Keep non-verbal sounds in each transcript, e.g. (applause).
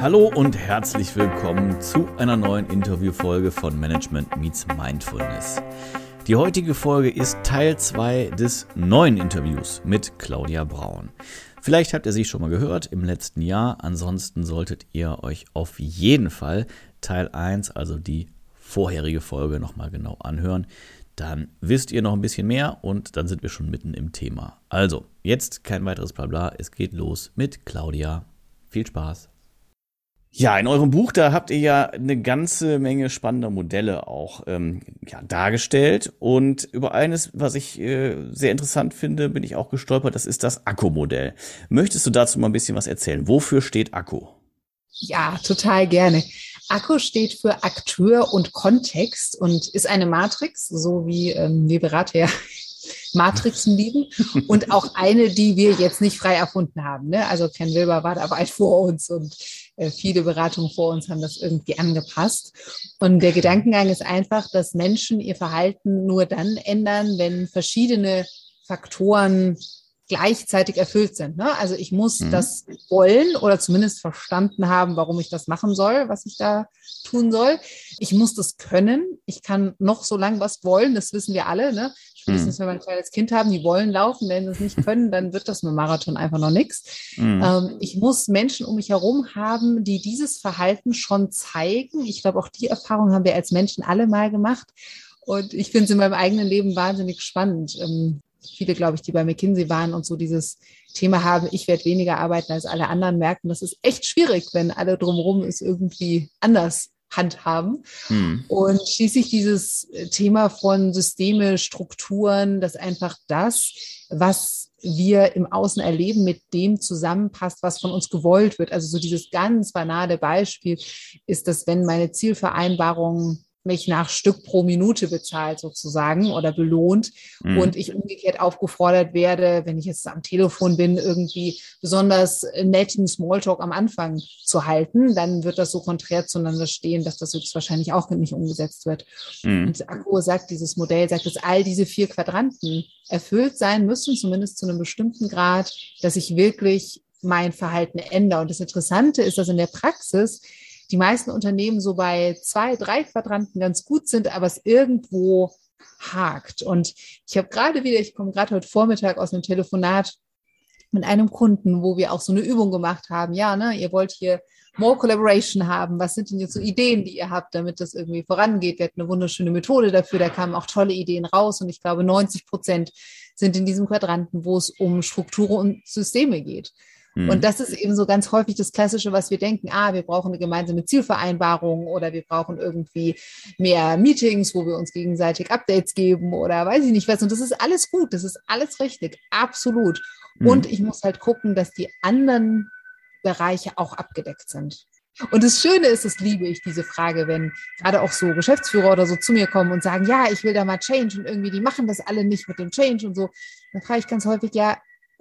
Hallo und herzlich willkommen zu einer neuen Interviewfolge von Management Meets Mindfulness. Die heutige Folge ist Teil 2 des neuen Interviews mit Claudia Braun. Vielleicht habt ihr sie schon mal gehört im letzten Jahr, ansonsten solltet ihr euch auf jeden Fall Teil 1, also die vorherige Folge, nochmal genau anhören. Dann wisst ihr noch ein bisschen mehr und dann sind wir schon mitten im Thema. Also, jetzt kein weiteres Blabla, es geht los mit Claudia. Viel Spaß! Ja, in eurem Buch, da habt ihr ja eine ganze Menge spannender Modelle auch ähm, ja, dargestellt. Und über eines, was ich äh, sehr interessant finde, bin ich auch gestolpert, das ist das Akku-Modell. Möchtest du dazu mal ein bisschen was erzählen? Wofür steht Akku? Ja, total gerne. Akku steht für Akteur und Kontext und ist eine Matrix, so wie ähm, wir Berater ja (laughs) Matrixen lieben (laughs) und auch eine, die wir jetzt nicht frei erfunden haben. Ne? Also Ken Wilber war da weit vor uns und viele Beratungen vor uns haben das irgendwie angepasst. Und der Gedankengang ist einfach, dass Menschen ihr Verhalten nur dann ändern, wenn verschiedene Faktoren gleichzeitig erfüllt sind. Ne? Also ich muss mhm. das wollen oder zumindest verstanden haben, warum ich das machen soll, was ich da tun soll. Ich muss das können. Ich kann noch so lange was wollen, das wissen wir alle. Ne? Spätestens, mhm. wenn wir ein kleines Kind haben, die wollen laufen, wenn sie es nicht können, dann wird das mit Marathon einfach noch nichts. Mhm. Ähm, ich muss Menschen um mich herum haben, die dieses Verhalten schon zeigen. Ich glaube, auch die Erfahrung haben wir als Menschen alle mal gemacht. Und ich finde es in meinem eigenen Leben wahnsinnig spannend. Ähm, viele, glaube ich, die bei McKinsey waren und so dieses Thema haben, ich werde weniger arbeiten als alle anderen, merken, das ist echt schwierig, wenn alle drumherum es irgendwie anders handhaben. Hm. Und schließlich dieses Thema von Systeme, Strukturen, dass einfach das, was wir im Außen erleben, mit dem zusammenpasst, was von uns gewollt wird. Also so dieses ganz banale Beispiel ist, dass wenn meine Zielvereinbarung mich nach Stück pro Minute bezahlt sozusagen oder belohnt mhm. und ich umgekehrt aufgefordert werde, wenn ich jetzt am Telefon bin, irgendwie besonders netten Smalltalk am Anfang zu halten, dann wird das so konträr zueinander stehen, dass das höchstwahrscheinlich auch nicht umgesetzt wird. Mhm. Und Akku sagt, dieses Modell sagt, dass all diese vier Quadranten erfüllt sein müssen, zumindest zu einem bestimmten Grad, dass ich wirklich mein Verhalten ändere. Und das Interessante ist, dass in der Praxis die meisten Unternehmen so bei zwei, drei Quadranten ganz gut sind, aber es irgendwo hakt. Und ich habe gerade wieder, ich komme gerade heute Vormittag aus einem Telefonat mit einem Kunden, wo wir auch so eine Übung gemacht haben. Ja, ne, ihr wollt hier more collaboration haben. Was sind denn jetzt so Ideen, die ihr habt, damit das irgendwie vorangeht? Wir hatten eine wunderschöne Methode dafür. Da kamen auch tolle Ideen raus. Und ich glaube, 90 Prozent sind in diesem Quadranten, wo es um Strukturen und Systeme geht. Und mhm. das ist eben so ganz häufig das Klassische, was wir denken, ah, wir brauchen eine gemeinsame Zielvereinbarung oder wir brauchen irgendwie mehr Meetings, wo wir uns gegenseitig Updates geben oder weiß ich nicht was. Und das ist alles gut, das ist alles richtig, absolut. Mhm. Und ich muss halt gucken, dass die anderen Bereiche auch abgedeckt sind. Und das Schöne ist, das liebe ich, diese Frage, wenn gerade auch so Geschäftsführer oder so zu mir kommen und sagen, ja, ich will da mal Change und irgendwie, die machen das alle nicht mit dem Change und so. Dann frage ich ganz häufig, ja,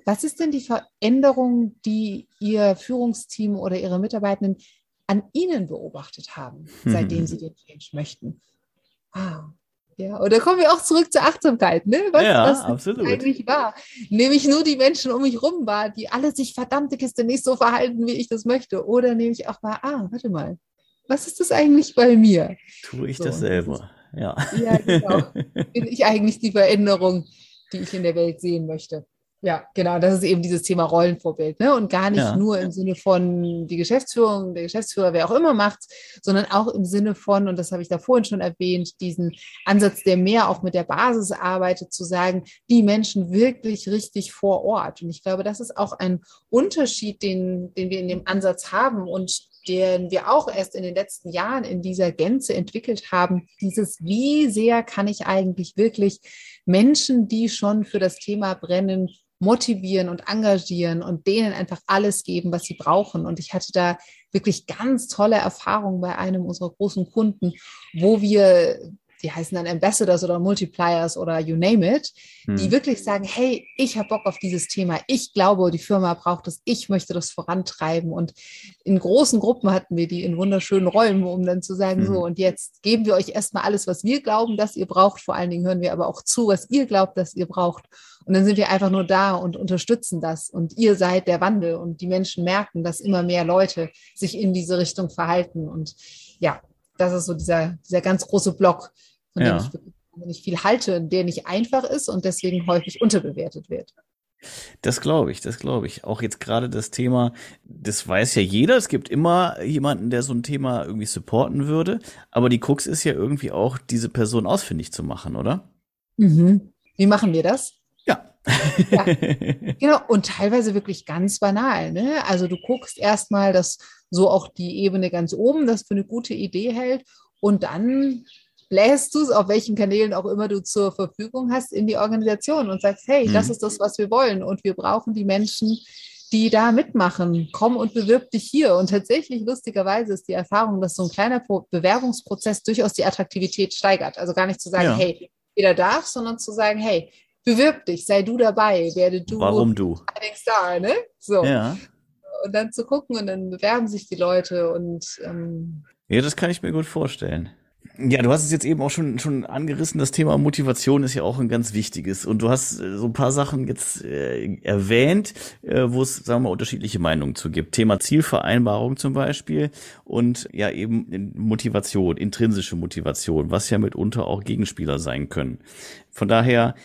was ist denn die Veränderung, die Ihr Führungsteam oder Ihre Mitarbeitenden an Ihnen beobachtet haben, seitdem Sie den Change möchten? Ah, ja, und da kommen wir auch zurück zur Achtsamkeit, ne? Was ja, das absolut. eigentlich war. Nehme ich nur die Menschen um mich rum wahr, die alle sich verdammte Kiste nicht so verhalten, wie ich das möchte? Oder nehme ich auch wahr, ah, warte mal, was ist das eigentlich bei mir? Tue ich so, das selber, ja. Ja, genau. Bin ich eigentlich die Veränderung, die ich in der Welt sehen möchte? Ja, genau, das ist eben dieses Thema Rollenvorbild, ne? Und gar nicht ja. nur im Sinne von die Geschäftsführung, der Geschäftsführer, wer auch immer macht, sondern auch im Sinne von, und das habe ich da vorhin schon erwähnt, diesen Ansatz, der mehr auch mit der Basis arbeitet, zu sagen, die Menschen wirklich richtig vor Ort. Und ich glaube, das ist auch ein Unterschied, den, den wir in dem Ansatz haben und den wir auch erst in den letzten Jahren in dieser Gänze entwickelt haben, dieses, wie sehr kann ich eigentlich wirklich Menschen, die schon für das Thema brennen, motivieren und engagieren und denen einfach alles geben, was sie brauchen. Und ich hatte da wirklich ganz tolle Erfahrungen bei einem unserer großen Kunden, wo wir die heißen dann Ambassadors oder Multipliers oder you name it, hm. die wirklich sagen, hey, ich habe Bock auf dieses Thema, ich glaube, die Firma braucht es, ich möchte das vorantreiben. Und in großen Gruppen hatten wir die in wunderschönen Räumen, um dann zu sagen, hm. so, und jetzt geben wir euch erstmal alles, was wir glauben, dass ihr braucht. Vor allen Dingen hören wir aber auch zu, was ihr glaubt, dass ihr braucht. Und dann sind wir einfach nur da und unterstützen das. Und ihr seid der Wandel. Und die Menschen merken, dass immer mehr Leute sich in diese Richtung verhalten. Und ja, das ist so dieser, dieser ganz große Block, von ja. dem ich viel halte, der nicht einfach ist und deswegen häufig unterbewertet wird. Das glaube ich, das glaube ich. Auch jetzt gerade das Thema, das weiß ja jeder. Es gibt immer jemanden, der so ein Thema irgendwie supporten würde. Aber die Krux ist ja irgendwie auch, diese Person ausfindig zu machen, oder? Mhm. Wie machen wir das? Ja. (laughs) Genau. Und teilweise wirklich ganz banal. Ne? Also du guckst erstmal, dass so auch die Ebene ganz oben das für eine gute Idee hält. Und dann bläst du es, auf welchen Kanälen auch immer du zur Verfügung hast, in die Organisation und sagst, hey, mhm. das ist das, was wir wollen und wir brauchen die Menschen, die da mitmachen. Komm und bewirb dich hier. Und tatsächlich, lustigerweise, ist die Erfahrung, dass so ein kleiner Bewerbungsprozess durchaus die Attraktivität steigert. Also gar nicht zu sagen, ja. hey, jeder darf, sondern zu sagen, hey, bewirb dich, sei du dabei, werde du. Warum du? Star, ne? So. Ja. Und dann zu gucken und dann bewerben sich die Leute und ähm, ja, das kann ich mir gut vorstellen. Ja, du hast es jetzt eben auch schon, schon angerissen. Das Thema Motivation ist ja auch ein ganz wichtiges. Und du hast äh, so ein paar Sachen jetzt äh, erwähnt, äh, wo es, sagen wir mal, unterschiedliche Meinungen zu gibt. Thema Zielvereinbarung zum Beispiel und ja eben Motivation, intrinsische Motivation, was ja mitunter auch Gegenspieler sein können. Von daher,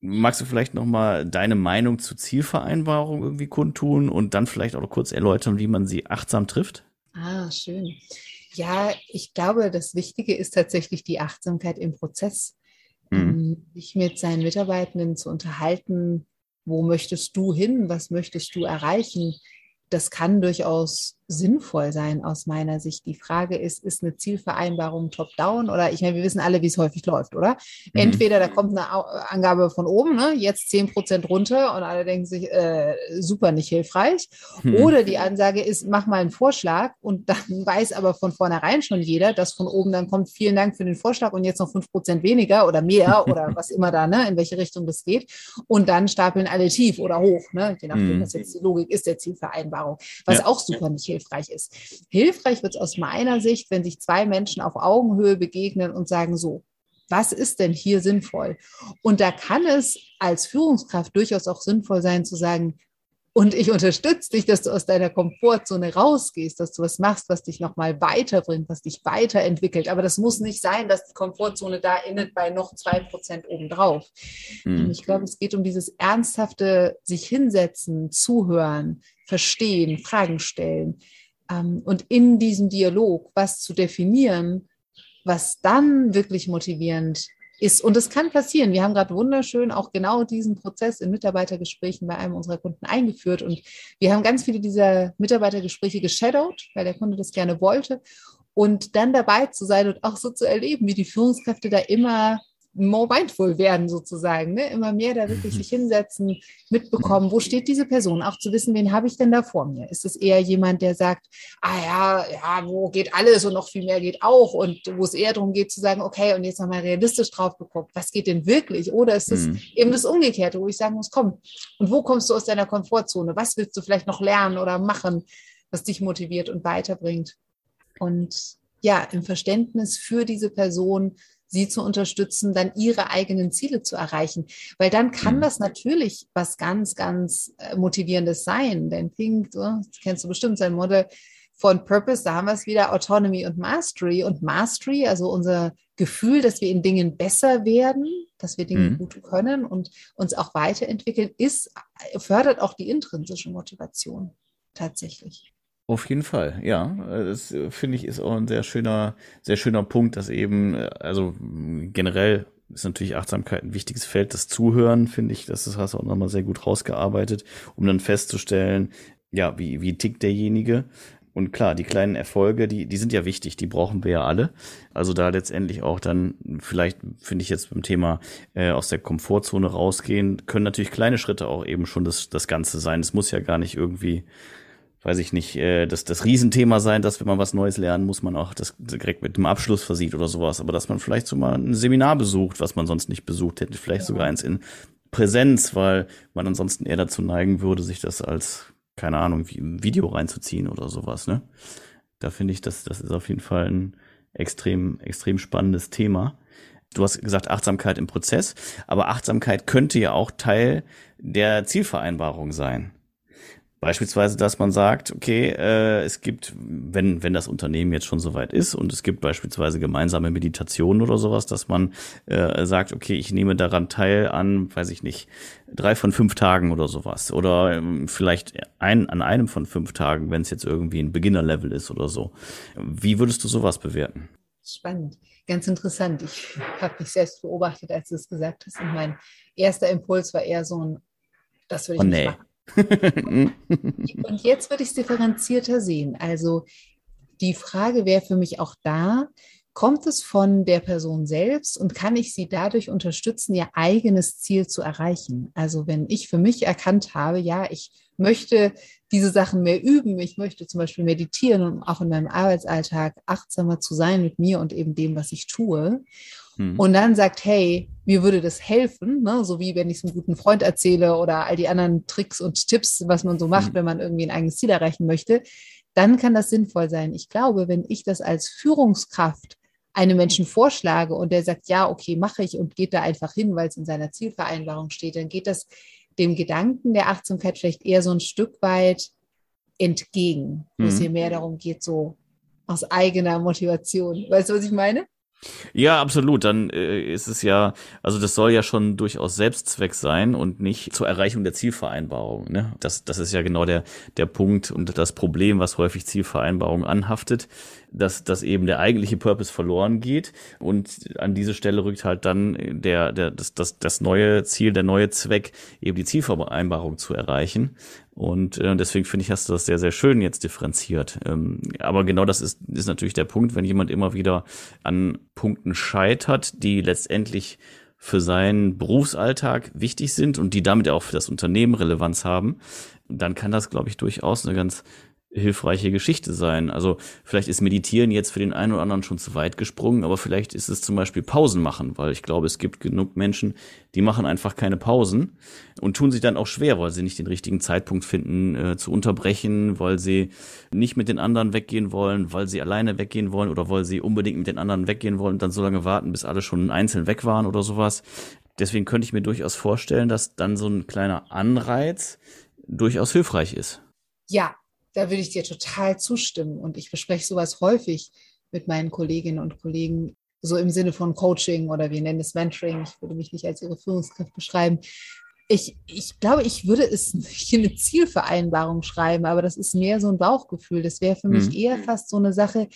magst du vielleicht nochmal deine Meinung zu Zielvereinbarung irgendwie kundtun und dann vielleicht auch noch kurz erläutern, wie man sie achtsam trifft? Ah, schön. Ja, ich glaube, das Wichtige ist tatsächlich die Achtsamkeit im Prozess. Mhm. Ähm, sich mit seinen Mitarbeitenden zu unterhalten, wo möchtest du hin, was möchtest du erreichen, das kann durchaus sinnvoll sein aus meiner Sicht. Die Frage ist, ist eine Zielvereinbarung top-down oder ich meine, wir wissen alle, wie es häufig läuft, oder? Mhm. Entweder da kommt eine Angabe von oben, ne, jetzt zehn Prozent runter und alle denken sich, äh, super nicht hilfreich. Mhm. Oder die Ansage ist, mach mal einen Vorschlag und (laughs) dann weiß aber von vornherein schon jeder, dass von oben dann kommt, vielen Dank für den Vorschlag und jetzt noch fünf Prozent weniger oder mehr (laughs) oder was immer da, ne, in welche Richtung das geht. Und dann stapeln alle tief oder hoch, ne, je nachdem, mhm. was jetzt die Logik ist der Zielvereinbarung, was ja. auch super nicht hilfreich hilfreich ist. Hilfreich wird es aus meiner Sicht, wenn sich zwei Menschen auf Augenhöhe begegnen und sagen, so, was ist denn hier sinnvoll? Und da kann es als Führungskraft durchaus auch sinnvoll sein zu sagen, und ich unterstütze dich, dass du aus deiner Komfortzone rausgehst, dass du was machst, was dich nochmal weiterbringt, was dich weiterentwickelt. Aber das muss nicht sein, dass die Komfortzone da endet bei noch zwei Prozent obendrauf. Mhm. Ich glaube, es geht um dieses ernsthafte sich hinsetzen, zuhören, verstehen, Fragen stellen. Ähm, und in diesem Dialog was zu definieren, was dann wirklich motivierend ist. Und es kann passieren. Wir haben gerade wunderschön auch genau diesen Prozess in Mitarbeitergesprächen bei einem unserer Kunden eingeführt. Und wir haben ganz viele dieser Mitarbeitergespräche geshadowed, weil der Kunde das gerne wollte. Und dann dabei zu sein und auch so zu erleben, wie die Führungskräfte da immer more mindful werden sozusagen, ne? immer mehr da wirklich mhm. sich hinsetzen, mitbekommen, wo steht diese Person, auch zu wissen, wen habe ich denn da vor mir? Ist es eher jemand, der sagt, ah ja, ja, wo geht alles und noch viel mehr geht auch und wo es eher darum geht zu sagen, okay, und jetzt nochmal realistisch drauf geguckt, was geht denn wirklich? Oder ist es mhm. eben das Umgekehrte, wo ich sagen muss, komm, und wo kommst du aus deiner Komfortzone? Was willst du vielleicht noch lernen oder machen, was dich motiviert und weiterbringt? Und ja, im Verständnis für diese Person sie zu unterstützen, dann ihre eigenen Ziele zu erreichen. Weil dann kann mhm. das natürlich was ganz, ganz äh, Motivierendes sein. Denn Pink, das kennst du bestimmt, sein Modell von Purpose, da haben wir es wieder, Autonomy und Mastery. Und Mastery, also unser Gefühl, dass wir in Dingen besser werden, dass wir Dinge mhm. gut können und uns auch weiterentwickeln, ist, fördert auch die intrinsische Motivation tatsächlich. Auf jeden Fall, ja. Das äh, finde ich ist auch ein sehr schöner, sehr schöner Punkt, dass eben, äh, also generell ist natürlich Achtsamkeit ein wichtiges Feld. Das Zuhören, finde ich, das hast du auch nochmal sehr gut rausgearbeitet, um dann festzustellen, ja, wie, wie tickt derjenige. Und klar, die kleinen Erfolge, die, die sind ja wichtig, die brauchen wir ja alle. Also da letztendlich auch dann, vielleicht finde ich jetzt beim Thema äh, aus der Komfortzone rausgehen, können natürlich kleine Schritte auch eben schon das, das Ganze sein. Es muss ja gar nicht irgendwie weiß ich nicht, äh, das, das Riesenthema sein, dass wenn man was Neues lernen, muss man auch das direkt mit dem Abschluss versieht oder sowas. Aber dass man vielleicht so mal ein Seminar besucht, was man sonst nicht besucht hätte, vielleicht ja. sogar eins in Präsenz, weil man ansonsten eher dazu neigen würde, sich das als, keine Ahnung, wie ein Video reinzuziehen oder sowas, ne? Da finde ich, das, das ist auf jeden Fall ein extrem, extrem spannendes Thema. Du hast gesagt Achtsamkeit im Prozess, aber Achtsamkeit könnte ja auch Teil der Zielvereinbarung sein. Beispielsweise, dass man sagt, okay, äh, es gibt, wenn, wenn das Unternehmen jetzt schon soweit ist und es gibt beispielsweise gemeinsame Meditationen oder sowas, dass man äh, sagt, okay, ich nehme daran teil an, weiß ich nicht, drei von fünf Tagen oder sowas. Oder ähm, vielleicht ein, an einem von fünf Tagen, wenn es jetzt irgendwie ein Beginner-Level ist oder so. Wie würdest du sowas bewerten? Spannend, ganz interessant. Ich habe mich selbst beobachtet, als du es gesagt hast. Und mein erster Impuls war eher so ein, das würde ich oh, nee. nicht machen (laughs) und jetzt würde ich es differenzierter sehen. Also die Frage wäre für mich auch da, kommt es von der Person selbst und kann ich sie dadurch unterstützen, ihr eigenes Ziel zu erreichen? Also wenn ich für mich erkannt habe, ja, ich möchte diese Sachen mehr üben, ich möchte zum Beispiel meditieren und auch in meinem Arbeitsalltag achtsamer zu sein mit mir und eben dem, was ich tue hm. und dann sagt, hey, mir würde das helfen, ne? so wie wenn ich es einem guten Freund erzähle oder all die anderen Tricks und Tipps, was man so macht, hm. wenn man irgendwie ein eigenes Ziel erreichen möchte, dann kann das sinnvoll sein. Ich glaube, wenn ich das als Führungskraft einem Menschen vorschlage und der sagt, ja, okay, mache ich und geht da einfach hin, weil es in seiner Zielvereinbarung steht, dann geht das dem Gedanken der Achtsamkeit vielleicht eher so ein Stück weit entgegen, wo es mhm. hier mehr darum geht, so aus eigener Motivation. Weißt du, was ich meine? Ja, absolut. Dann äh, ist es ja, also das soll ja schon durchaus Selbstzweck sein und nicht zur Erreichung der Zielvereinbarung. Ne? Das, das ist ja genau der, der Punkt und das Problem, was häufig Zielvereinbarungen anhaftet, dass, dass eben der eigentliche Purpose verloren geht und an diese Stelle rückt halt dann der, der, das, das, das neue Ziel, der neue Zweck, eben die Zielvereinbarung zu erreichen. Und äh, deswegen finde ich, hast du das sehr, sehr schön jetzt differenziert. Ähm, aber genau das ist, ist natürlich der Punkt, wenn jemand immer wieder an Punkten scheitert, die letztendlich für seinen Berufsalltag wichtig sind und die damit auch für das Unternehmen Relevanz haben, dann kann das, glaube ich, durchaus eine ganz hilfreiche Geschichte sein. Also vielleicht ist Meditieren jetzt für den einen oder anderen schon zu weit gesprungen, aber vielleicht ist es zum Beispiel Pausen machen, weil ich glaube, es gibt genug Menschen, die machen einfach keine Pausen und tun sich dann auch schwer, weil sie nicht den richtigen Zeitpunkt finden äh, zu unterbrechen, weil sie nicht mit den anderen weggehen wollen, weil sie alleine weggehen wollen oder weil sie unbedingt mit den anderen weggehen wollen und dann so lange warten, bis alle schon einzeln weg waren oder sowas. Deswegen könnte ich mir durchaus vorstellen, dass dann so ein kleiner Anreiz durchaus hilfreich ist. Ja, da würde ich dir total zustimmen. Und ich bespreche sowas häufig mit meinen Kolleginnen und Kollegen, so im Sinne von Coaching oder wir nennen es Mentoring. Ich würde mich nicht als ihre Führungskraft beschreiben. Ich, ich glaube, ich würde es (laughs) nicht in eine Zielvereinbarung schreiben, aber das ist mehr so ein Bauchgefühl. Das wäre für mich mhm. eher fast so eine Sache,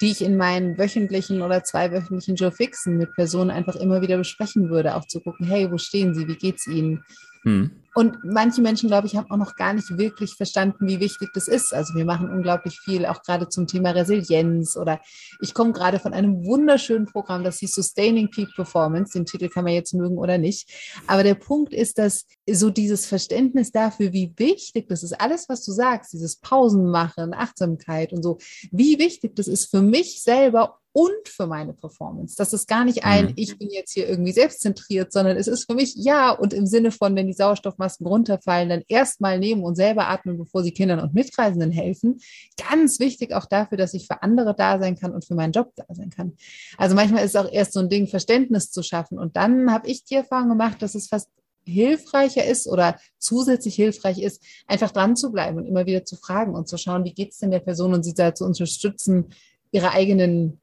die ich in meinen wöchentlichen oder zweiwöchentlichen Joe Fixen mit Personen einfach immer wieder besprechen würde, auch zu gucken, hey, wo stehen sie, wie geht's ihnen? Mhm. Und manche Menschen, glaube ich, haben auch noch gar nicht wirklich verstanden, wie wichtig das ist. Also wir machen unglaublich viel, auch gerade zum Thema Resilienz oder ich komme gerade von einem wunderschönen Programm, das hieß Sustaining Peak Performance. Den Titel kann man jetzt mögen oder nicht. Aber der Punkt ist, dass so dieses Verständnis dafür, wie wichtig das ist, alles, was du sagst, dieses Pausen machen, Achtsamkeit und so, wie wichtig das ist für mich selber und für meine Performance. Das ist gar nicht ein, mhm. ich bin jetzt hier irgendwie selbstzentriert, sondern es ist für mich ja und im Sinne von, wenn die Sauerstoffmasken runterfallen, dann erstmal nehmen und selber atmen, bevor sie Kindern und Mitreisenden helfen. Ganz wichtig auch dafür, dass ich für andere da sein kann und für meinen Job da sein kann. Also manchmal ist es auch erst so ein Ding, Verständnis zu schaffen. Und dann habe ich die Erfahrung gemacht, dass es fast hilfreicher ist oder zusätzlich hilfreich ist, einfach dran zu bleiben und immer wieder zu fragen und zu schauen, wie geht es denn der Person und sie da zu unterstützen, ihre eigenen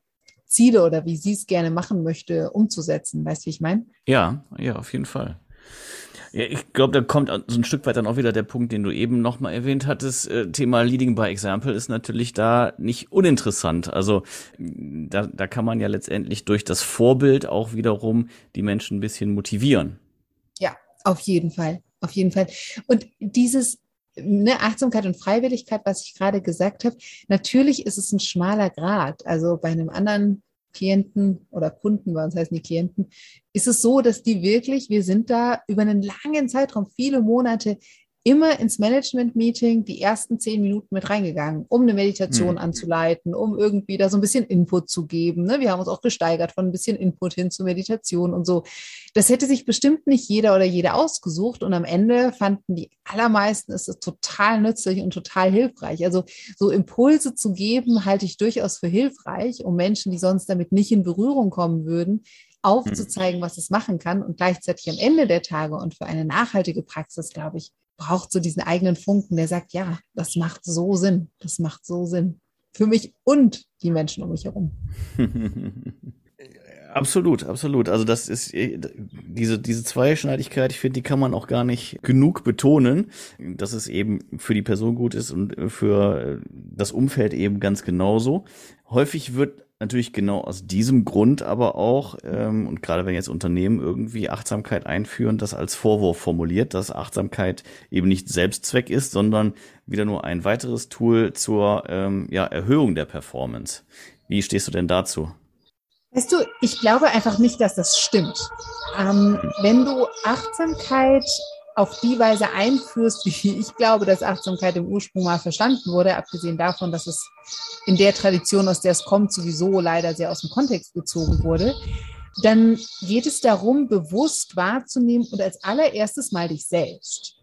Ziele oder wie sie es gerne machen möchte, umzusetzen. Weißt du, wie ich meine? Ja, ja, auf jeden Fall. Ja, ich glaube, da kommt so ein Stück weit dann auch wieder der Punkt, den du eben nochmal erwähnt hattest. Äh, Thema Leading by Example ist natürlich da nicht uninteressant. Also da, da kann man ja letztendlich durch das Vorbild auch wiederum die Menschen ein bisschen motivieren. Ja, auf jeden Fall. Auf jeden Fall. Und dieses ne, Achtsamkeit und Freiwilligkeit, was ich gerade gesagt habe, natürlich ist es ein schmaler Grad. Also bei einem anderen Klienten oder Kunden, bei uns heißen die Klienten, ist es so, dass die wirklich, wir sind da über einen langen Zeitraum, viele Monate immer ins Management-Meeting die ersten zehn Minuten mit reingegangen, um eine Meditation mhm. anzuleiten, um irgendwie da so ein bisschen Input zu geben. Ne? Wir haben uns auch gesteigert von ein bisschen Input hin zur Meditation und so. Das hätte sich bestimmt nicht jeder oder jede ausgesucht. Und am Ende fanden die allermeisten es total nützlich und total hilfreich. Also so Impulse zu geben, halte ich durchaus für hilfreich, um Menschen, die sonst damit nicht in Berührung kommen würden, aufzuzeigen, was es machen kann und gleichzeitig am Ende der Tage und für eine nachhaltige Praxis, glaube ich, braucht so diesen eigenen Funken, der sagt, ja, das macht so Sinn, das macht so Sinn. Für mich und die Menschen um mich herum. (laughs) Absolut, absolut. Also das ist äh, diese diese Zweischneidigkeit. Ich finde, die kann man auch gar nicht genug betonen, dass es eben für die Person gut ist und für das Umfeld eben ganz genauso. Häufig wird natürlich genau aus diesem Grund aber auch, ähm, und gerade wenn jetzt Unternehmen irgendwie Achtsamkeit einführen, das als Vorwurf formuliert, dass Achtsamkeit eben nicht Selbstzweck ist, sondern wieder nur ein weiteres Tool zur ähm, ja, Erhöhung der Performance. Wie stehst du denn dazu? Weißt du, ich glaube einfach nicht, dass das stimmt. Ähm, wenn du Achtsamkeit auf die Weise einführst, wie ich glaube, dass Achtsamkeit im Ursprung mal verstanden wurde, abgesehen davon, dass es in der Tradition, aus der es kommt, sowieso leider sehr aus dem Kontext gezogen wurde, dann geht es darum, bewusst wahrzunehmen und als allererstes mal dich selbst.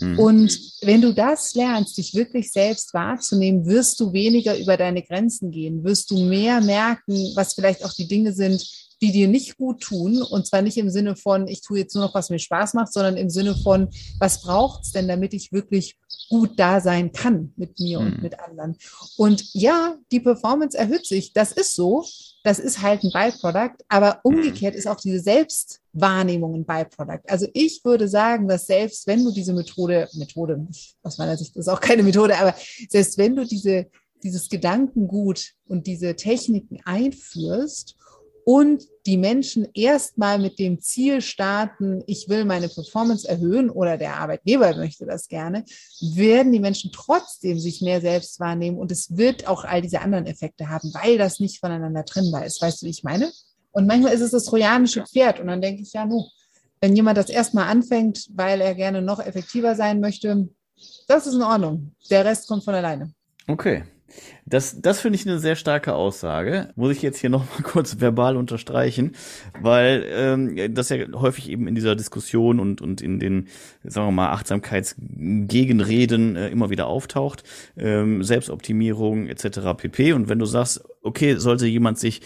Mhm. Und wenn du das lernst, dich wirklich selbst wahrzunehmen, wirst du weniger über deine Grenzen gehen, wirst du mehr merken, was vielleicht auch die Dinge sind, die dir nicht gut tun. Und zwar nicht im Sinne von, ich tue jetzt nur noch, was mir Spaß macht, sondern im Sinne von, was braucht es denn, damit ich wirklich gut da sein kann mit mir mhm. und mit anderen. Und ja, die Performance erhöht sich. Das ist so. Das ist halt ein Byproduct. Aber umgekehrt ist auch diese Selbstwahrnehmung ein Byproduct. Also ich würde sagen, dass selbst wenn du diese Methode, Methode, aus meiner Sicht ist auch keine Methode, aber selbst wenn du diese, dieses Gedankengut und diese Techniken einführst und die Menschen erstmal mit dem Ziel starten, ich will meine Performance erhöhen oder der Arbeitgeber möchte das gerne, werden die Menschen trotzdem sich mehr selbst wahrnehmen und es wird auch all diese anderen Effekte haben, weil das nicht voneinander trennbar ist. Weißt du, wie ich meine? Und manchmal ist es das trojanische Pferd und dann denke ich, ja, nu, wenn jemand das erstmal anfängt, weil er gerne noch effektiver sein möchte, das ist in Ordnung. Der Rest kommt von alleine. Okay. Das, das finde ich eine sehr starke Aussage. Muss ich jetzt hier nochmal (laughs) kurz verbal unterstreichen, weil ähm, das ja häufig eben in dieser Diskussion und, und in den, sagen wir mal, Achtsamkeitsgegenreden äh, immer wieder auftaucht. Ähm, Selbstoptimierung etc. pp. Und wenn du sagst, okay, sollte jemand sich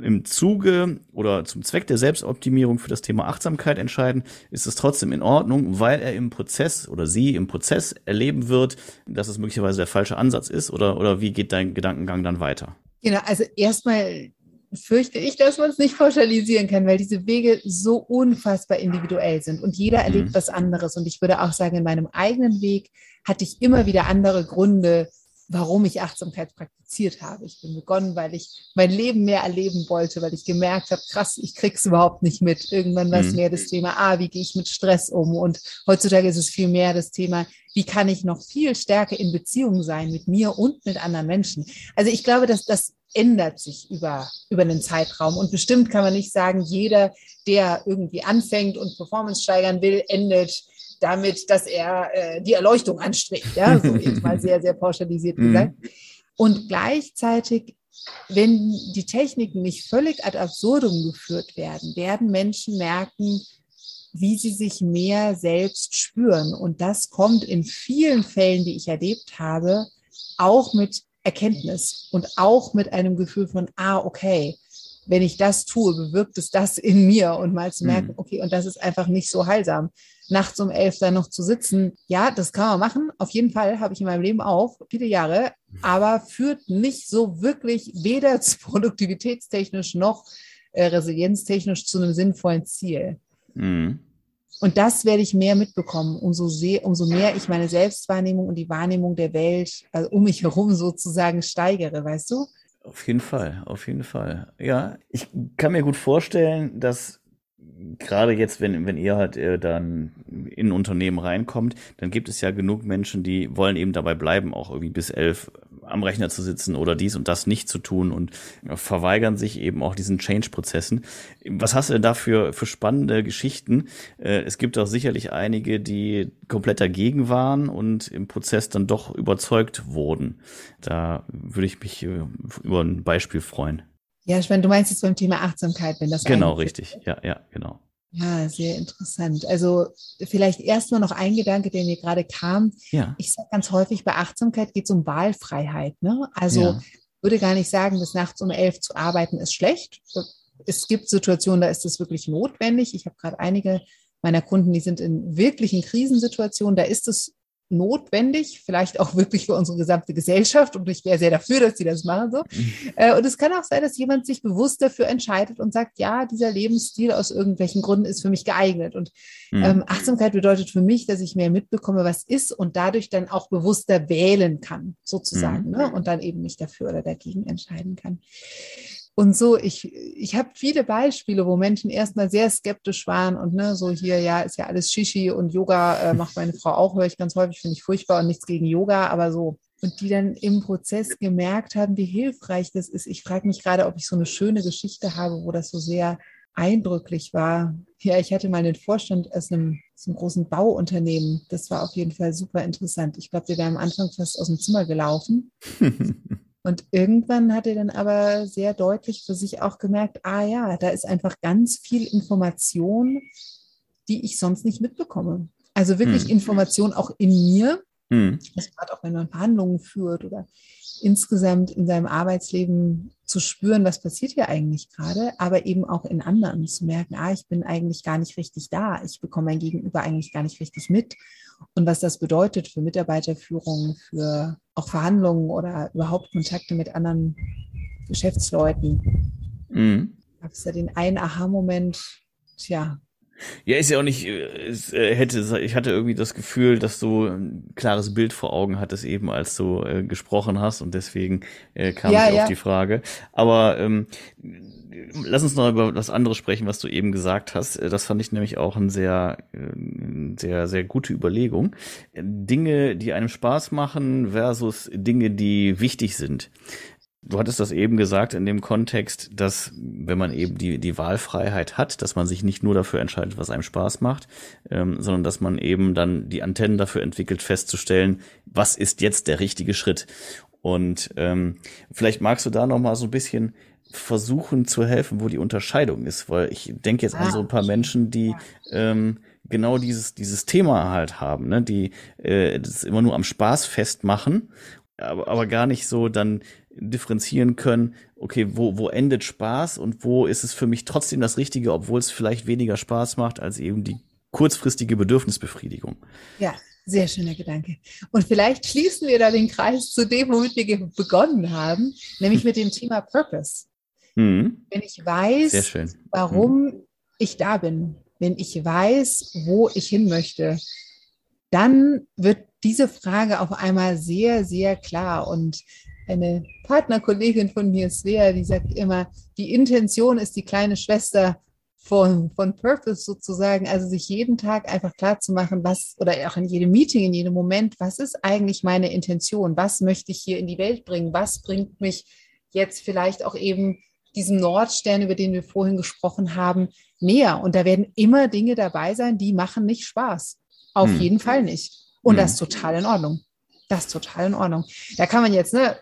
im Zuge oder zum Zweck der Selbstoptimierung für das Thema Achtsamkeit entscheiden, ist es trotzdem in Ordnung, weil er im Prozess oder sie im Prozess erleben wird, dass es möglicherweise der falsche Ansatz ist oder, oder wie geht dein Gedankengang dann weiter? Genau, also erstmal fürchte ich, dass man es nicht pauschalisieren kann, weil diese Wege so unfassbar individuell sind und jeder erlebt mhm. was anderes. Und ich würde auch sagen, in meinem eigenen Weg hatte ich immer wieder andere Gründe, warum ich Achtsamkeit praktiziert habe. Ich bin begonnen, weil ich mein Leben mehr erleben wollte, weil ich gemerkt habe, krass, ich krieg's überhaupt nicht mit. Irgendwann war es mhm. mehr das Thema, ah, wie gehe ich mit Stress um? Und heutzutage ist es viel mehr das Thema, wie kann ich noch viel stärker in Beziehung sein mit mir und mit anderen Menschen? Also ich glaube, dass das ändert sich über, über einen Zeitraum. Und bestimmt kann man nicht sagen, jeder, der irgendwie anfängt und Performance steigern will, endet damit, dass er äh, die Erleuchtung anstrebt. Ja, so (laughs) jetzt mal sehr, sehr pauschalisiert mhm. gesagt. Und gleichzeitig, wenn die Techniken nicht völlig ad absurdum geführt werden, werden Menschen merken, wie sie sich mehr selbst spüren. Und das kommt in vielen Fällen, die ich erlebt habe, auch mit Erkenntnis und auch mit einem Gefühl von, ah, okay, wenn ich das tue, bewirkt es das in mir und mal zu merken, mhm. okay, und das ist einfach nicht so heilsam. Nachts um elf da noch zu sitzen, ja, das kann man machen. Auf jeden Fall habe ich in meinem Leben auch viele Jahre, aber führt nicht so wirklich weder (laughs) produktivitätstechnisch noch äh, resilienztechnisch zu einem sinnvollen Ziel. Mhm. Und das werde ich mehr mitbekommen, umso, sehr, umso mehr ich meine Selbstwahrnehmung und die Wahrnehmung der Welt also um mich herum sozusagen steigere, weißt du? Auf jeden Fall, auf jeden Fall. Ja, ich kann mir gut vorstellen, dass gerade jetzt, wenn, wenn ihr halt äh, dann in ein Unternehmen reinkommt, dann gibt es ja genug Menschen, die wollen eben dabei bleiben, auch irgendwie bis elf am Rechner zu sitzen oder dies und das nicht zu tun und verweigern sich eben auch diesen Change-Prozessen. Was hast du denn da für, für spannende Geschichten? Äh, es gibt auch sicherlich einige, die komplett dagegen waren und im Prozess dann doch überzeugt wurden. Da würde ich mich äh, über ein Beispiel freuen. Ja, ich meine, du meinst jetzt beim Thema Achtsamkeit, wenn das Genau, richtig. Ja, ja, genau. Ja, sehr interessant. Also vielleicht erstmal noch ein Gedanke, der mir gerade kam. Ja. Ich sage ganz häufig, bei Achtsamkeit geht es um Wahlfreiheit. Ne? Also ja. würde gar nicht sagen, bis nachts um elf zu arbeiten ist schlecht. Es gibt Situationen, da ist es wirklich notwendig. Ich habe gerade einige meiner Kunden, die sind in wirklichen Krisensituationen. Da ist es notwendig, vielleicht auch wirklich für unsere gesamte Gesellschaft. Und ich wäre sehr dafür, dass sie das machen. So. Mhm. Und es kann auch sein, dass jemand sich bewusst dafür entscheidet und sagt, ja, dieser Lebensstil aus irgendwelchen Gründen ist für mich geeignet. Und mhm. ähm, Achtsamkeit bedeutet für mich, dass ich mehr mitbekomme, was ist und dadurch dann auch bewusster wählen kann, sozusagen. Mhm. Ne? Und dann eben mich dafür oder dagegen entscheiden kann. Und so, ich, ich habe viele Beispiele, wo Menschen erstmal sehr skeptisch waren und ne, so hier, ja, ist ja alles Shishi und Yoga äh, macht meine Frau auch, höre ich ganz häufig, finde ich furchtbar und nichts gegen Yoga, aber so. Und die dann im Prozess gemerkt haben, wie hilfreich das ist. Ich frage mich gerade, ob ich so eine schöne Geschichte habe, wo das so sehr eindrücklich war. Ja, ich hatte mal einen Vorstand aus einem, aus einem großen Bauunternehmen. Das war auf jeden Fall super interessant. Ich glaube, wir wären am Anfang fast aus dem Zimmer gelaufen. (laughs) Und irgendwann hat er dann aber sehr deutlich für sich auch gemerkt, ah ja, da ist einfach ganz viel Information, die ich sonst nicht mitbekomme. Also wirklich hm. Information auch in mir, hm. also gerade auch wenn man Verhandlungen führt oder insgesamt in seinem Arbeitsleben zu spüren, was passiert hier eigentlich gerade, aber eben auch in anderen zu merken, ah, ich bin eigentlich gar nicht richtig da, ich bekomme mein Gegenüber eigentlich gar nicht richtig mit und was das bedeutet für Mitarbeiterführung, für auch Verhandlungen oder überhaupt Kontakte mit anderen Geschäftsleuten. Mhm. Gab es da den einen Aha-Moment, tja. Ja, ist ja auch nicht, äh, es äh, hätte, ich hatte irgendwie das Gefühl, dass du ein klares Bild vor Augen hattest, eben als du äh, gesprochen hast und deswegen äh, kam ja, ich ja. auf die Frage. Aber ähm, lass uns noch über das andere sprechen, was du eben gesagt hast. Äh, das fand ich nämlich auch eine sehr, äh, sehr, sehr gute Überlegung. Dinge, die einem Spaß machen versus Dinge, die wichtig sind. Du hattest das eben gesagt in dem Kontext, dass wenn man eben die, die Wahlfreiheit hat, dass man sich nicht nur dafür entscheidet, was einem Spaß macht, ähm, sondern dass man eben dann die Antennen dafür entwickelt, festzustellen, was ist jetzt der richtige Schritt. Und ähm, vielleicht magst du da noch mal so ein bisschen versuchen zu helfen, wo die Unterscheidung ist, weil ich denke jetzt an so ein paar Menschen, die ähm, genau dieses dieses Thema halt haben, ne, die äh, das immer nur am Spaß festmachen, aber, aber gar nicht so dann differenzieren können, okay, wo, wo endet Spaß und wo ist es für mich trotzdem das Richtige, obwohl es vielleicht weniger Spaß macht als eben die kurzfristige Bedürfnisbefriedigung. Ja, sehr schöner Gedanke. Und vielleicht schließen wir da den Kreis zu dem, womit wir begonnen haben, nämlich mit dem Thema Purpose. Mhm. Wenn ich weiß, warum mhm. ich da bin, wenn ich weiß, wo ich hin möchte, dann wird diese Frage auf einmal sehr, sehr klar. Und eine Partnerkollegin von mir, Svea, die sagt immer, die Intention ist die kleine Schwester von, von Purpose sozusagen, also sich jeden Tag einfach klar zu machen, was, oder auch in jedem Meeting, in jedem Moment, was ist eigentlich meine Intention? Was möchte ich hier in die Welt bringen? Was bringt mich jetzt vielleicht auch eben diesem Nordstern, über den wir vorhin gesprochen haben, näher? Und da werden immer Dinge dabei sein, die machen nicht Spaß. Auf hm. jeden Fall nicht. Und hm. das ist total in Ordnung. Das ist total in Ordnung. Da kann man jetzt, ne,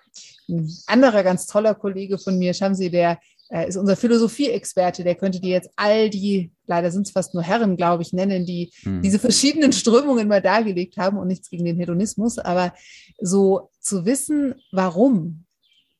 ein anderer ganz toller Kollege von mir, Shamsi, der äh, ist unser Philosophie-Experte, der könnte dir jetzt all die, leider sind es fast nur Herren, glaube ich, nennen, die hm. diese verschiedenen Strömungen mal dargelegt haben und nichts gegen den Hedonismus, aber so zu wissen, warum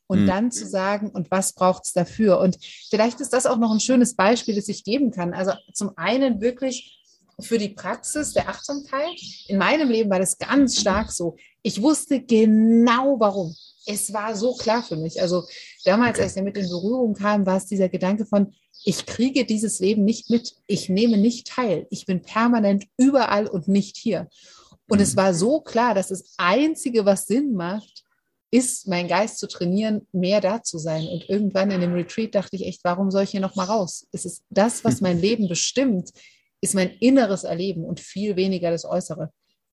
und hm. dann zu sagen, und was braucht es dafür? Und vielleicht ist das auch noch ein schönes Beispiel, das ich geben kann. Also zum einen wirklich für die Praxis der Achtsamkeit. In meinem Leben war das ganz stark so. Ich wusste genau warum es war so klar für mich. Also damals, okay. als er mit in Berührung kam, war es dieser Gedanke von, ich kriege dieses Leben nicht mit, ich nehme nicht teil, ich bin permanent überall und nicht hier. Und mhm. es war so klar, dass das Einzige, was Sinn macht, ist, mein Geist zu trainieren, mehr da zu sein. Und irgendwann in dem Retreat dachte ich echt, warum soll ich hier nochmal raus? Es ist das, was (laughs) mein Leben bestimmt, ist mein inneres Erleben und viel weniger das Äußere.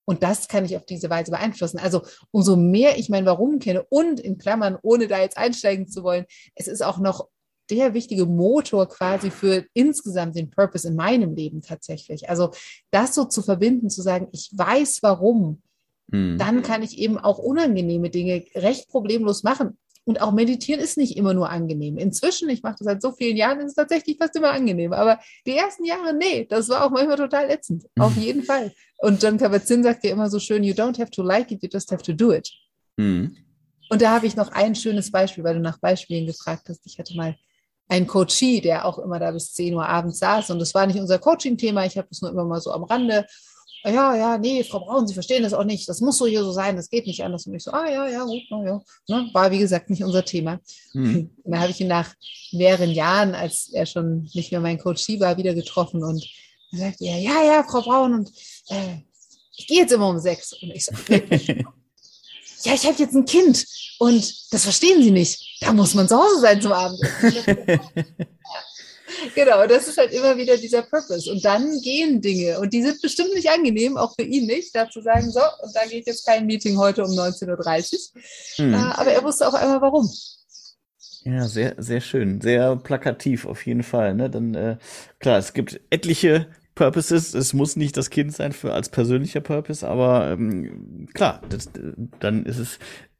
Und das kann ich auf diese Weise beeinflussen. Also umso mehr ich mein Warum kenne und in Klammern, ohne da jetzt einsteigen zu wollen, es ist auch noch der wichtige Motor quasi für insgesamt den Purpose in meinem Leben tatsächlich. Also das so zu verbinden, zu sagen, ich weiß warum, mhm. dann kann ich eben auch unangenehme Dinge recht problemlos machen. Und auch meditieren ist nicht immer nur angenehm. Inzwischen, ich mache das seit so vielen Jahren, ist es tatsächlich fast immer angenehm. Aber die ersten Jahre, nee, das war auch manchmal total ätzend. Auf jeden Fall. Und John Kabat-Zinn sagt ja immer so schön, you don't have to like it, you just have to do it. Mhm. Und da habe ich noch ein schönes Beispiel, weil du nach Beispielen gefragt hast. Ich hatte mal einen Coachie, der auch immer da bis 10 Uhr abends saß. Und das war nicht unser Coaching-Thema. Ich habe das nur immer mal so am Rande ja, ja, nee, Frau Braun, Sie verstehen das auch nicht. Das muss so hier so sein, das geht nicht anders. Und ich so, ah ja, ja, gut, na, ja. Ne? War, wie gesagt, nicht unser Thema. Mhm. (laughs) Und dann habe ich ihn nach mehreren Jahren, als er schon nicht mehr mein Coach war, wieder getroffen und er sagte, ja, ja, ja, Frau Braun, und ich gehe jetzt immer um sechs. Und ich so, (laughs) ja, ich habe jetzt ein Kind und das verstehen Sie nicht. Da muss man zu Hause sein zum Abend. (laughs) genau, das ist halt immer wieder dieser Purpose. Und dann gehen Dinge. Und die sind bestimmt nicht angenehm, auch für ihn nicht, da zu sagen, so, und da geht jetzt kein Meeting heute um 19.30 Uhr. Hm. Äh, aber er wusste auch einmal warum. Ja, sehr, sehr schön. Sehr plakativ auf jeden Fall. Ne? Dann, äh, klar, es gibt etliche Purposes. Es muss nicht das Kind sein für als persönlicher Purpose, aber ähm, klar, das, dann ist es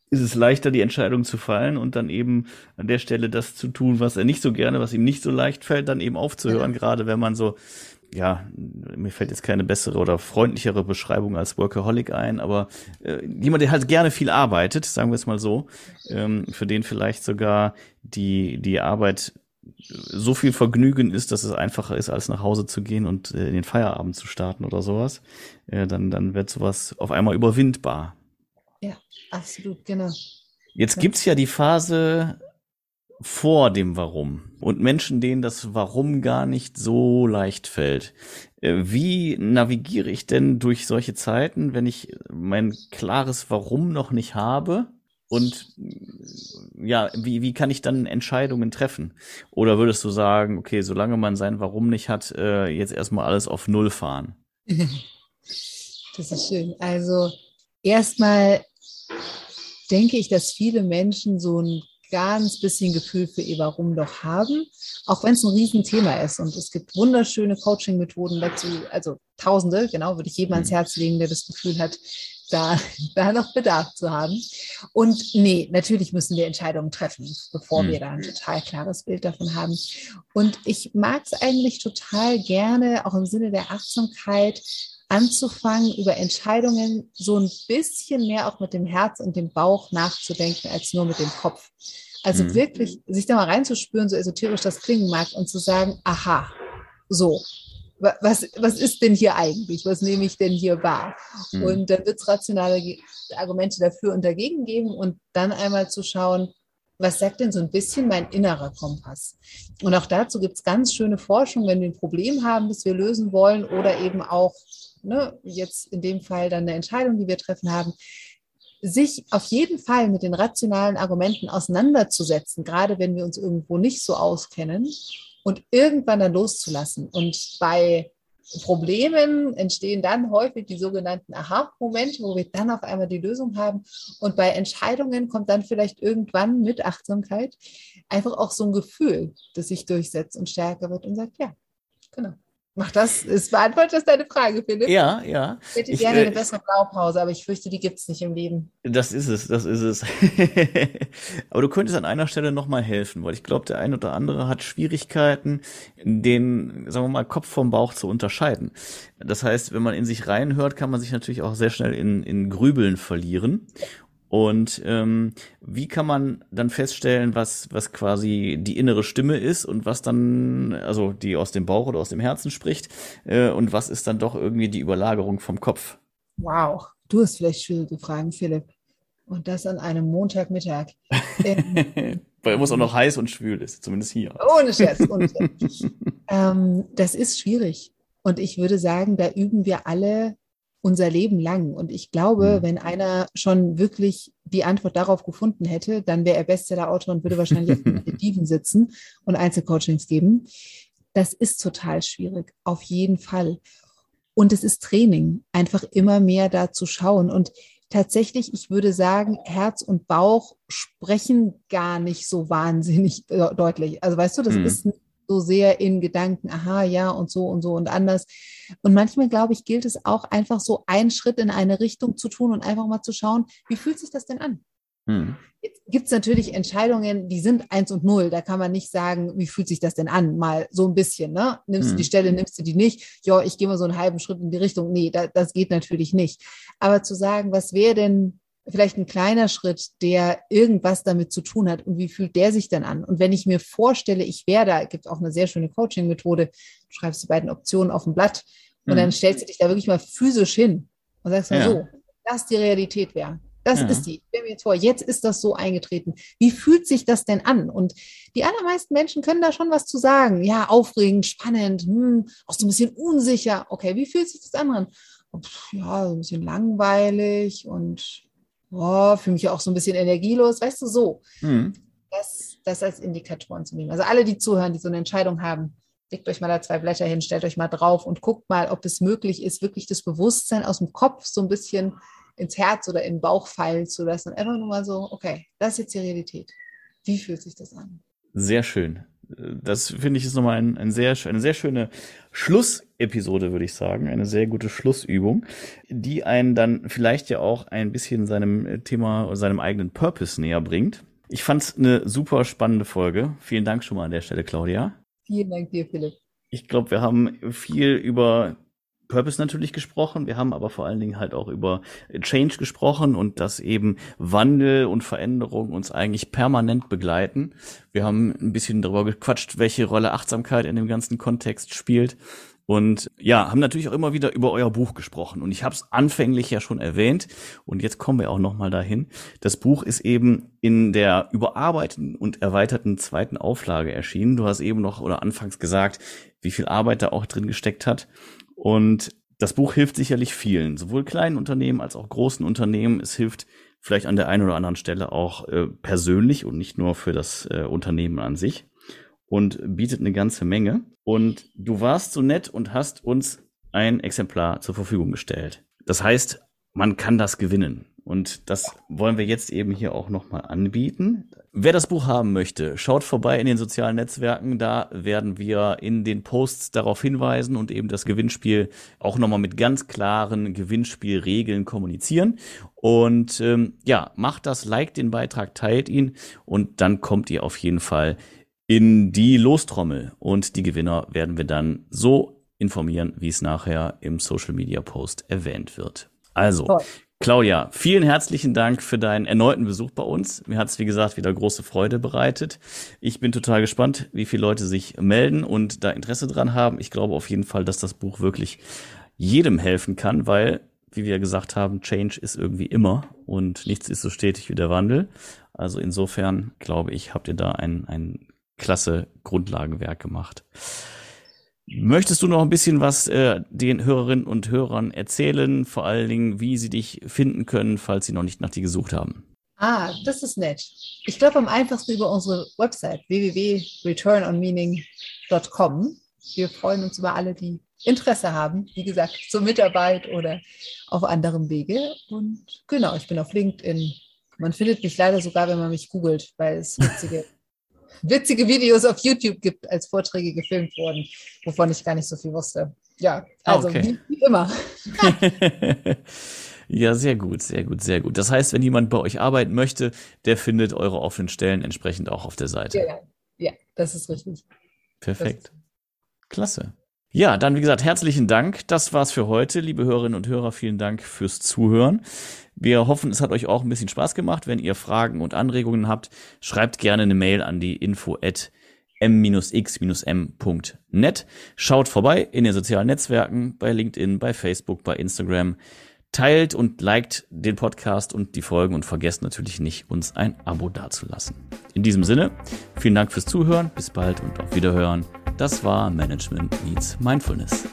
ist es leichter, die Entscheidung zu fallen und dann eben an der Stelle das zu tun, was er nicht so gerne, was ihm nicht so leicht fällt, dann eben aufzuhören, ja. gerade wenn man so, ja, mir fällt jetzt keine bessere oder freundlichere Beschreibung als Workaholic ein, aber äh, jemand, der halt gerne viel arbeitet, sagen wir es mal so, ähm, für den vielleicht sogar die, die Arbeit so viel Vergnügen ist, dass es einfacher ist, als nach Hause zu gehen und äh, in den Feierabend zu starten oder sowas, äh, dann, dann wird sowas auf einmal überwindbar. Ja, absolut, genau. Jetzt gibt's ja die Phase vor dem Warum und Menschen, denen das Warum gar nicht so leicht fällt. Äh, wie navigiere ich denn durch solche Zeiten, wenn ich mein klares Warum noch nicht habe? Und ja, wie, wie kann ich dann Entscheidungen treffen? Oder würdest du sagen, okay, solange man sein Warum nicht hat, äh, jetzt erstmal alles auf Null fahren? (laughs) Das ist schön. Also erstmal denke ich, dass viele Menschen so ein ganz bisschen Gefühl für ihr Warum doch haben, auch wenn es ein Riesenthema ist. Und es gibt wunderschöne Coaching-Methoden dazu, also Tausende, genau, würde ich jedem ans Herz legen, der das Gefühl hat, da, (laughs) da noch Bedarf zu haben. Und nee, natürlich müssen wir Entscheidungen treffen, bevor mhm. wir da ein total klares Bild davon haben. Und ich mag es eigentlich total gerne, auch im Sinne der Achtsamkeit, anzufangen, über Entscheidungen so ein bisschen mehr auch mit dem Herz und dem Bauch nachzudenken, als nur mit dem Kopf. Also mhm. wirklich sich da mal reinzuspüren, so esoterisch das klingen mag, und zu sagen, aha, so, was, was ist denn hier eigentlich? Was nehme ich denn hier wahr? Mhm. Und dann wird es rationale Argumente dafür und dagegen geben und dann einmal zu schauen, was sagt denn so ein bisschen mein innerer Kompass? Und auch dazu gibt es ganz schöne Forschung, wenn wir ein Problem haben, das wir lösen wollen oder eben auch ne, jetzt in dem Fall dann eine Entscheidung, die wir treffen haben, sich auf jeden Fall mit den rationalen Argumenten auseinanderzusetzen, gerade wenn wir uns irgendwo nicht so auskennen und irgendwann dann loszulassen. Und bei Problemen entstehen dann häufig die sogenannten Aha-Momente, wo wir dann auf einmal die Lösung haben. Und bei Entscheidungen kommt dann vielleicht irgendwann mit Achtsamkeit einfach auch so ein Gefühl, das sich durchsetzt und stärker wird und sagt, ja, genau. Mach das, es beantwortet das deine Frage, Philipp? Ja, ja. Ich hätte ich, gerne äh, eine bessere Blaupause, aber ich fürchte, die gibt es nicht im Leben. Das ist es, das ist es. (laughs) aber du könntest an einer Stelle nochmal helfen, weil ich glaube, der eine oder andere hat Schwierigkeiten, den, sagen wir mal, Kopf vom Bauch zu unterscheiden. Das heißt, wenn man in sich reinhört, kann man sich natürlich auch sehr schnell in, in Grübeln verlieren. Und ähm, wie kann man dann feststellen, was, was quasi die innere Stimme ist und was dann, also die aus dem Bauch oder aus dem Herzen spricht, äh, und was ist dann doch irgendwie die Überlagerung vom Kopf? Wow, du hast vielleicht schwierige Fragen, Philipp. Und das an einem Montagmittag. ähm, (laughs) Weil es auch noch heiß und schwül ist, zumindest hier. Ohne Scherz, ohne Scherz. (laughs) ähm, das ist schwierig. Und ich würde sagen, da üben wir alle unser Leben lang. Und ich glaube, mhm. wenn einer schon wirklich die Antwort darauf gefunden hätte, dann wäre er Bestseller-Autor und würde wahrscheinlich auf den Diven sitzen und Einzelcoachings geben. Das ist total schwierig, auf jeden Fall. Und es ist Training, einfach immer mehr da zu schauen. Und tatsächlich, ich würde sagen, Herz und Bauch sprechen gar nicht so wahnsinnig deutlich. Also weißt du, das mhm. ist so sehr in Gedanken, aha, ja und so und so und anders. Und manchmal, glaube ich, gilt es auch einfach so einen Schritt in eine Richtung zu tun und einfach mal zu schauen, wie fühlt sich das denn an? Hm. Jetzt gibt es natürlich Entscheidungen, die sind eins und null. Da kann man nicht sagen, wie fühlt sich das denn an? Mal so ein bisschen, ne? Nimmst hm. du die Stelle, nimmst du die nicht? Ja, ich gehe mal so einen halben Schritt in die Richtung. Nee, da, das geht natürlich nicht. Aber zu sagen, was wäre denn vielleicht ein kleiner Schritt, der irgendwas damit zu tun hat und wie fühlt der sich dann an? Und wenn ich mir vorstelle, ich wäre da, gibt auch eine sehr schöne Coaching-Methode, du schreibst die beiden Optionen auf ein Blatt und mhm. dann stellst du dich da wirklich mal physisch hin und sagst mal ja. so, das die Realität wäre. Das ja. ist die. Ich stelle mir jetzt vor, jetzt ist das so eingetreten. Wie fühlt sich das denn an? Und die allermeisten Menschen können da schon was zu sagen. Ja, aufregend, spannend, hm, auch so ein bisschen unsicher. Okay, wie fühlt sich das an? Ja, so ein bisschen langweilig und oh, fühle mich auch so ein bisschen energielos, weißt du, so. Mhm. Das, das als Indikatoren zu nehmen. Also alle, die zuhören, die so eine Entscheidung haben, legt euch mal da zwei Blätter hin, stellt euch mal drauf und guckt mal, ob es möglich ist, wirklich das Bewusstsein aus dem Kopf so ein bisschen ins Herz oder in den Bauch fallen zu lassen. Einfach nur mal so, okay, das ist jetzt die Realität. Wie fühlt sich das an? Sehr schön. Das finde ich ist nochmal ein, ein sehr, eine sehr schöne Schlussepisode, würde ich sagen. Eine sehr gute Schlussübung, die einen dann vielleicht ja auch ein bisschen seinem Thema oder seinem eigenen Purpose näher bringt. Ich fand es eine super spannende Folge. Vielen Dank schon mal an der Stelle, Claudia. Vielen Dank dir, Philipp. Ich glaube, wir haben viel über Purpose natürlich gesprochen, wir haben aber vor allen Dingen halt auch über Change gesprochen und dass eben Wandel und Veränderung uns eigentlich permanent begleiten. Wir haben ein bisschen darüber gequatscht, welche Rolle Achtsamkeit in dem ganzen Kontext spielt. Und ja, haben natürlich auch immer wieder über euer Buch gesprochen. Und ich habe es anfänglich ja schon erwähnt. Und jetzt kommen wir auch noch mal dahin. Das Buch ist eben in der überarbeiteten und erweiterten zweiten Auflage erschienen. Du hast eben noch oder anfangs gesagt, wie viel Arbeit da auch drin gesteckt hat. Und das Buch hilft sicherlich vielen, sowohl kleinen Unternehmen als auch großen Unternehmen. Es hilft vielleicht an der einen oder anderen Stelle auch äh, persönlich und nicht nur für das äh, Unternehmen an sich und bietet eine ganze Menge. Und du warst so nett und hast uns ein Exemplar zur Verfügung gestellt. Das heißt, man kann das gewinnen. Und das wollen wir jetzt eben hier auch nochmal anbieten. Wer das Buch haben möchte, schaut vorbei in den sozialen Netzwerken. Da werden wir in den Posts darauf hinweisen und eben das Gewinnspiel auch nochmal mit ganz klaren Gewinnspielregeln kommunizieren. Und ähm, ja, macht das, liked den Beitrag, teilt ihn und dann kommt ihr auf jeden Fall in die Lostrommel. Und die Gewinner werden wir dann so informieren, wie es nachher im Social Media Post erwähnt wird. Also, Toll. Claudia, vielen herzlichen Dank für deinen erneuten Besuch bei uns. Mir hat es, wie gesagt, wieder große Freude bereitet. Ich bin total gespannt, wie viele Leute sich melden und da Interesse dran haben. Ich glaube auf jeden Fall, dass das Buch wirklich jedem helfen kann, weil, wie wir gesagt haben, Change ist irgendwie immer und nichts ist so stetig wie der Wandel. Also insofern, glaube ich, habt ihr da ein, ein klasse Grundlagenwerk gemacht. Möchtest du noch ein bisschen was äh, den Hörerinnen und Hörern erzählen, vor allen Dingen, wie sie dich finden können, falls sie noch nicht nach dir gesucht haben? Ah, das ist nett. Ich glaube am einfachsten über unsere Website www.returnonmeaning.com. Wir freuen uns über alle, die Interesse haben, wie gesagt, zur Mitarbeit oder auf anderem Wege. Und genau, ich bin auf LinkedIn. Man findet mich leider sogar, wenn man mich googelt, weil es witzige witzige Videos auf YouTube gibt, als Vorträge gefilmt wurden, wovon ich gar nicht so viel wusste. Ja, also okay. wie, wie immer. (laughs) ja, sehr gut, sehr gut, sehr gut. Das heißt, wenn jemand bei euch arbeiten möchte, der findet eure offenen Stellen entsprechend auch auf der Seite. Ja, ja, ja das ist richtig. Perfekt. Klasse. Ja, dann wie gesagt, herzlichen Dank. Das war's für heute, liebe Hörerinnen und Hörer. Vielen Dank fürs Zuhören. Wir hoffen, es hat euch auch ein bisschen Spaß gemacht. Wenn ihr Fragen und Anregungen habt, schreibt gerne eine Mail an die info at m-x-m.net. Schaut vorbei in den sozialen Netzwerken, bei LinkedIn, bei Facebook, bei Instagram. Teilt und liked den Podcast und die Folgen und vergesst natürlich nicht, uns ein Abo dazulassen. In diesem Sinne, vielen Dank fürs Zuhören, bis bald und auf Wiederhören. Das war Management Meets Mindfulness.